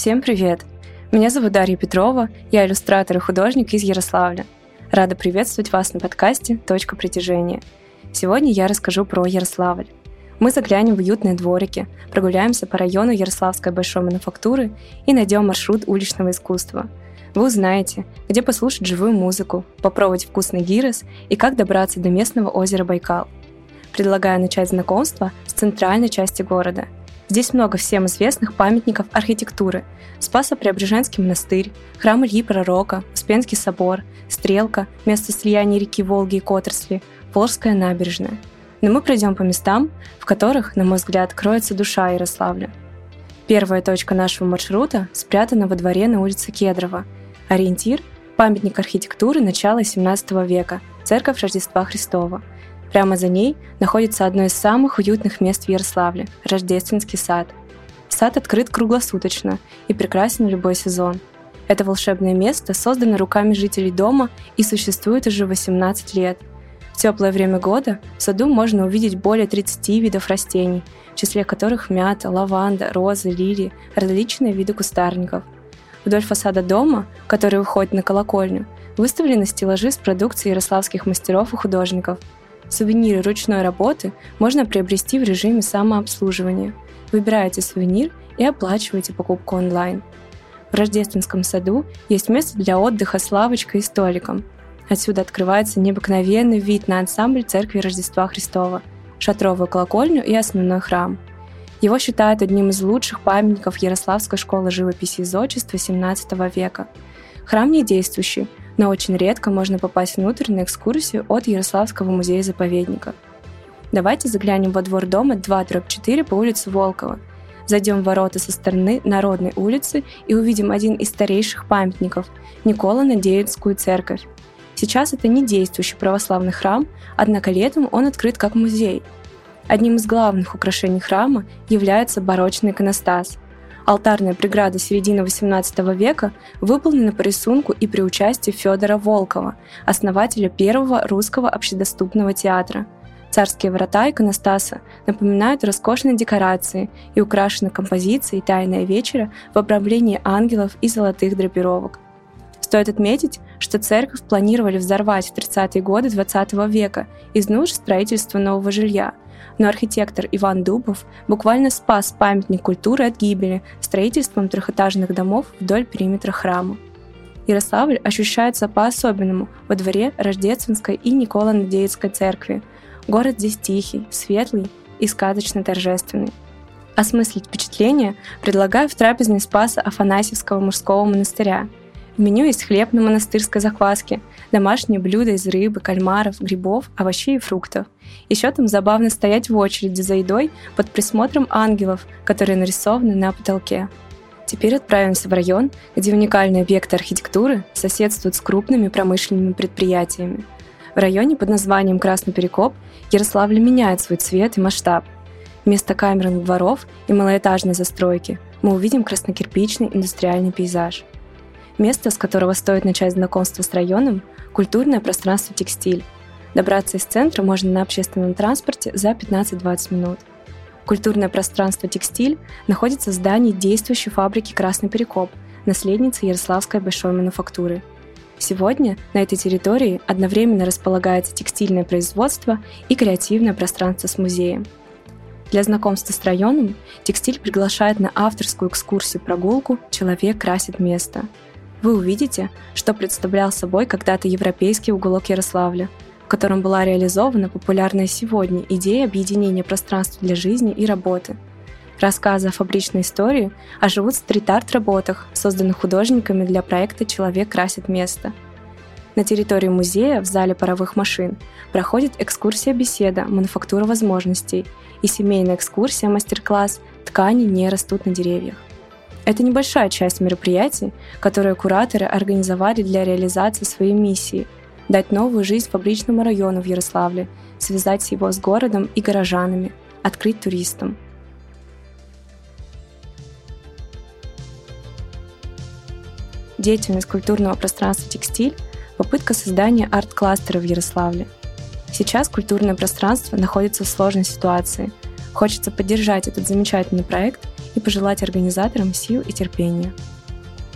Всем привет! Меня зовут Дарья Петрова, я иллюстратор и художник из Ярославля. Рада приветствовать вас на подкасте «Точка притяжения». Сегодня я расскажу про Ярославль. Мы заглянем в уютные дворики, прогуляемся по району Ярославской большой мануфактуры и найдем маршрут уличного искусства. Вы узнаете, где послушать живую музыку, попробовать вкусный гирос и как добраться до местного озера Байкал. Предлагаю начать знакомство с центральной части города. Здесь много всем известных памятников архитектуры. Спасо-Преображенский монастырь, храм Ильи Пророка, Успенский собор, Стрелка, место слияния реки Волги и Котросли, Волжская набережная – но мы пройдем по местам, в которых, на мой взгляд, кроется душа Ярославля. Первая точка нашего маршрута спрятана во дворе на улице Кедрова. Ориентир – памятник архитектуры начала XVII века, церковь Рождества Христова. Прямо за ней находится одно из самых уютных мест в Ярославле – Рождественский сад. Сад открыт круглосуточно и прекрасен в любой сезон. Это волшебное место создано руками жителей дома и существует уже 18 лет – теплое время года в саду можно увидеть более 30 видов растений, в числе которых мята, лаванда, розы, лилии, различные виды кустарников. Вдоль фасада дома, который выходит на колокольню, выставлены стеллажи с продукцией ярославских мастеров и художников. Сувениры ручной работы можно приобрести в режиме самообслуживания. Выбираете сувенир и оплачиваете покупку онлайн. В Рождественском саду есть место для отдыха с лавочкой и столиком – Отсюда открывается необыкновенный вид на ансамбль Церкви Рождества Христова, шатровую колокольню и основной храм. Его считают одним из лучших памятников Ярославской школы живописи и зодчества XVII века. Храм не действующий, но очень редко можно попасть внутрь на экскурсию от Ярославского музея-заповедника. Давайте заглянем во двор дома 2-4 по улице Волкова. Зайдем в ворота со стороны Народной улицы и увидим один из старейших памятников – Никола-Надеевскую церковь. Сейчас это не действующий православный храм, однако летом он открыт как музей. Одним из главных украшений храма является барочный иконостас. Алтарная преграда середины XVIII века выполнена по рисунку и при участии Федора Волкова, основателя первого русского общедоступного театра. Царские врата иконостаса напоминают роскошные декорации и украшены композицией «Тайная вечера» в обрамлении ангелов и золотых драпировок – Стоит отметить, что церковь планировали взорвать в 30-е годы 20 века из нужд строительства нового жилья, но архитектор Иван Дубов буквально спас памятник культуры от гибели строительством трехэтажных домов вдоль периметра храма. Ярославль ощущается по-особенному во дворе Рождественской и Никола-Надеевской церкви. Город здесь тихий, светлый и сказочно торжественный. Осмыслить впечатление предлагаю в трапезной Спаса Афанасьевского мужского монастыря – в меню есть хлеб на монастырской закваске, домашние блюда из рыбы, кальмаров, грибов, овощей и фруктов. Еще там забавно стоять в очереди за едой под присмотром ангелов, которые нарисованы на потолке. Теперь отправимся в район, где уникальные объекты архитектуры соседствуют с крупными промышленными предприятиями. В районе под названием Красный Перекоп Ярославль меняет свой цвет и масштаб. Вместо камерных дворов и малоэтажной застройки мы увидим краснокирпичный индустриальный пейзаж – Место, с которого стоит начать знакомство с районом – культурное пространство «Текстиль». Добраться из центра можно на общественном транспорте за 15-20 минут. Культурное пространство «Текстиль» находится в здании действующей фабрики «Красный Перекоп», наследницы Ярославской большой мануфактуры. Сегодня на этой территории одновременно располагается текстильное производство и креативное пространство с музеем. Для знакомства с районом текстиль приглашает на авторскую экскурсию-прогулку «Человек красит место», вы увидите, что представлял собой когда-то европейский уголок Ярославля, в котором была реализована популярная сегодня идея объединения пространства для жизни и работы. Рассказы о фабричной истории оживут стрит-арт-работах, созданных художниками для проекта «Человек красит место». На территории музея в зале паровых машин проходит экскурсия-беседа «Мануфактура возможностей» и семейная экскурсия мастер-класс «Ткани не растут на деревьях». Это небольшая часть мероприятий, которые кураторы организовали для реализации своей миссии – дать новую жизнь фабричному району в Ярославле, связать его с городом и горожанами, открыть туристам. Деятельность культурного пространства «Текстиль» – попытка создания арт-кластера в Ярославле. Сейчас культурное пространство находится в сложной ситуации. Хочется поддержать этот замечательный проект – и пожелать организаторам сил и терпения.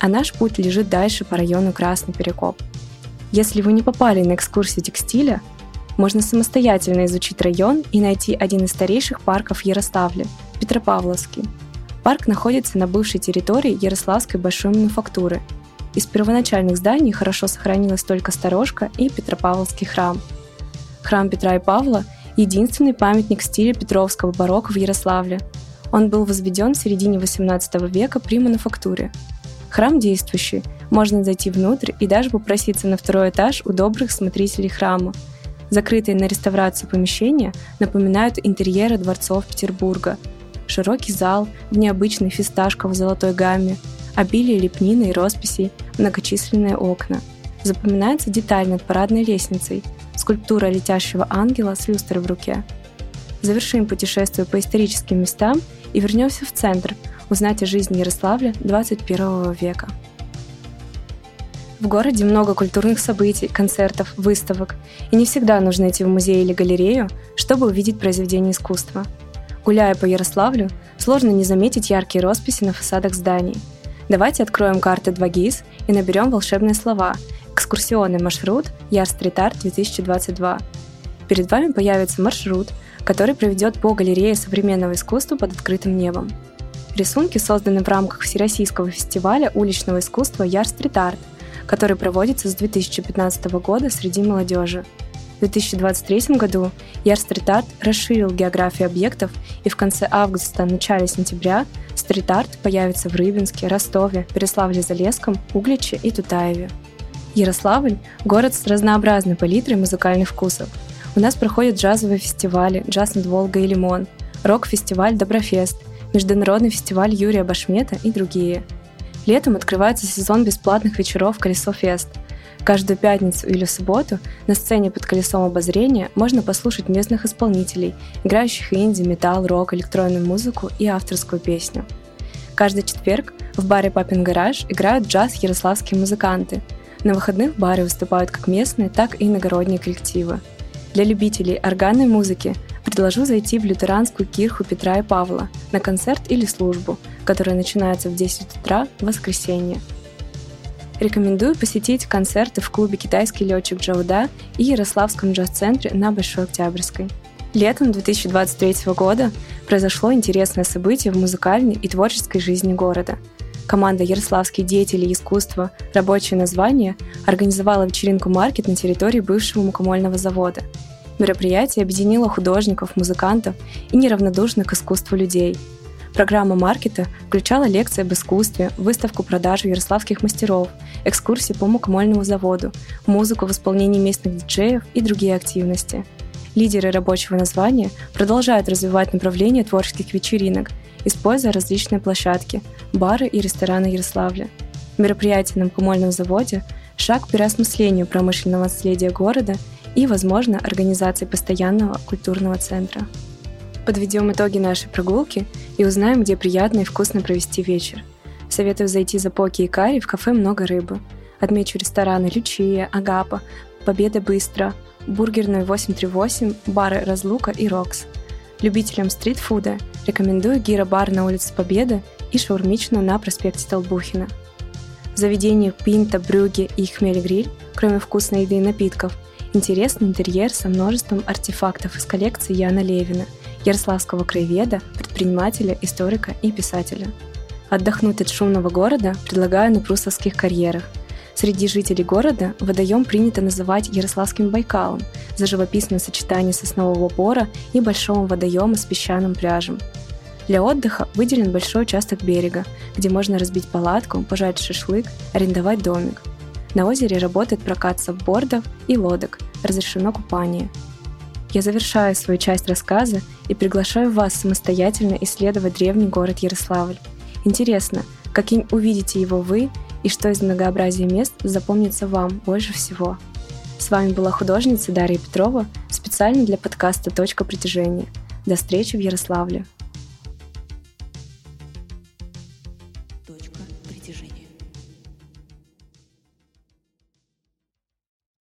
А наш путь лежит дальше по району Красный Перекоп. Если вы не попали на экскурсию текстиля, можно самостоятельно изучить район и найти один из старейших парков Ярославля – Петропавловский. Парк находится на бывшей территории Ярославской большой мануфактуры. Из первоначальных зданий хорошо сохранилась только сторожка и Петропавловский храм. Храм Петра и Павла – единственный памятник стиля Петровского барокко в Ярославле. Он был возведен в середине XVIII века при мануфактуре. Храм действующий, можно зайти внутрь и даже попроситься на второй этаж у добрых смотрителей храма – Закрытые на реставрацию помещения напоминают интерьеры дворцов Петербурга. Широкий зал в необычной фисташково-золотой гамме, обилие лепнины и росписей, многочисленные окна. Запоминается деталь над парадной лестницей, скульптура летящего ангела с люстрой в руке. Завершим путешествие по историческим местам и вернемся в центр, узнать о жизни Ярославля 21 века. В городе много культурных событий, концертов, выставок, и не всегда нужно идти в музей или галерею, чтобы увидеть произведение искусства. Гуляя по Ярославлю, сложно не заметить яркие росписи на фасадах зданий. Давайте откроем карты 2GIS и наберем волшебные слова «Экскурсионный маршрут Яр-стрит-арт 2022». Перед вами появится маршрут, который проведет по галерее современного искусства под открытым небом. Рисунки созданы в рамках Всероссийского фестиваля уличного искусства Яр-стрит-арт – который проводится с 2015 года среди молодежи. В 2023 году Яр Стрит Арт расширил географию объектов, и в конце августа, начале сентября стрит-арт появится в Рыбинске, Ростове, Переславле-Залесском, Угличе и Тутаеве. Ярославль – город с разнообразной палитрой музыкальных вкусов. У нас проходят джазовые фестивали «Джаз над Волгой» и «Лимон», рок-фестиваль «Доброфест», международный фестиваль Юрия Башмета и другие – Летом открывается сезон бесплатных вечеров «Колесо Фест». Каждую пятницу или субботу на сцене под колесом обозрения можно послушать местных исполнителей, играющих инди, металл, рок, электронную музыку и авторскую песню. Каждый четверг в баре «Папин гараж» играют джаз ярославские музыканты. На выходных в баре выступают как местные, так и иногородние коллективы. Для любителей органной музыки предложу зайти в лютеранскую кирху Петра и Павла на концерт или службу, которая начинается в 10 утра в воскресенье. Рекомендую посетить концерты в клубе «Китайский летчик Джауда» и Ярославском джаз-центре на Большой Октябрьской. Летом 2023 года произошло интересное событие в музыкальной и творческой жизни города. Команда «Ярославские деятели искусства. Рабочее название» организовала вечеринку-маркет на территории бывшего мукомольного завода – Мероприятие объединило художников, музыкантов и неравнодушных к искусству людей. Программа маркета включала лекции об искусстве, выставку продажи ярославских мастеров, экскурсии по мукомольному заводу, музыку в исполнении местных диджеев и другие активности. Лидеры рабочего названия продолжают развивать направление творческих вечеринок, используя различные площадки, бары и рестораны Ярославля. Мероприятие на мукомольном заводе – шаг к переосмыслению промышленного наследия города – и, возможно, организации постоянного культурного центра. Подведем итоги нашей прогулки и узнаем, где приятно и вкусно провести вечер. Советую зайти за поки и карри в кафе «Много рыбы». Отмечу рестораны «Лючия», «Агапа», «Победа быстро», бургерную 838, бары «Разлука» и «Рокс». Любителям стритфуда рекомендую гиро-бар на улице Победы и шаурмичную на проспекте Толбухина. В заведении Пинта, Брюги и Хмель Гриль, кроме вкусной еды и напитков, Интересный интерьер со множеством артефактов из коллекции Яна Левина, ярославского краеведа, предпринимателя, историка и писателя. Отдохнуть от шумного города предлагаю на Прусовских карьерах. Среди жителей города водоем принято называть Ярославским Байкалом за живописное сочетание соснового бора и большого водоема с песчаным пляжем. Для отдыха выделен большой участок берега, где можно разбить палатку, пожать шашлык, арендовать домик – на озере работает прокат саббордов и лодок, разрешено купание. Я завершаю свою часть рассказа и приглашаю вас самостоятельно исследовать древний город Ярославль. Интересно, каким увидите его вы и что из многообразия мест запомнится вам больше всего. С вами была художница Дарья Петрова специально для подкаста «Точка притяжения». До встречи в Ярославле.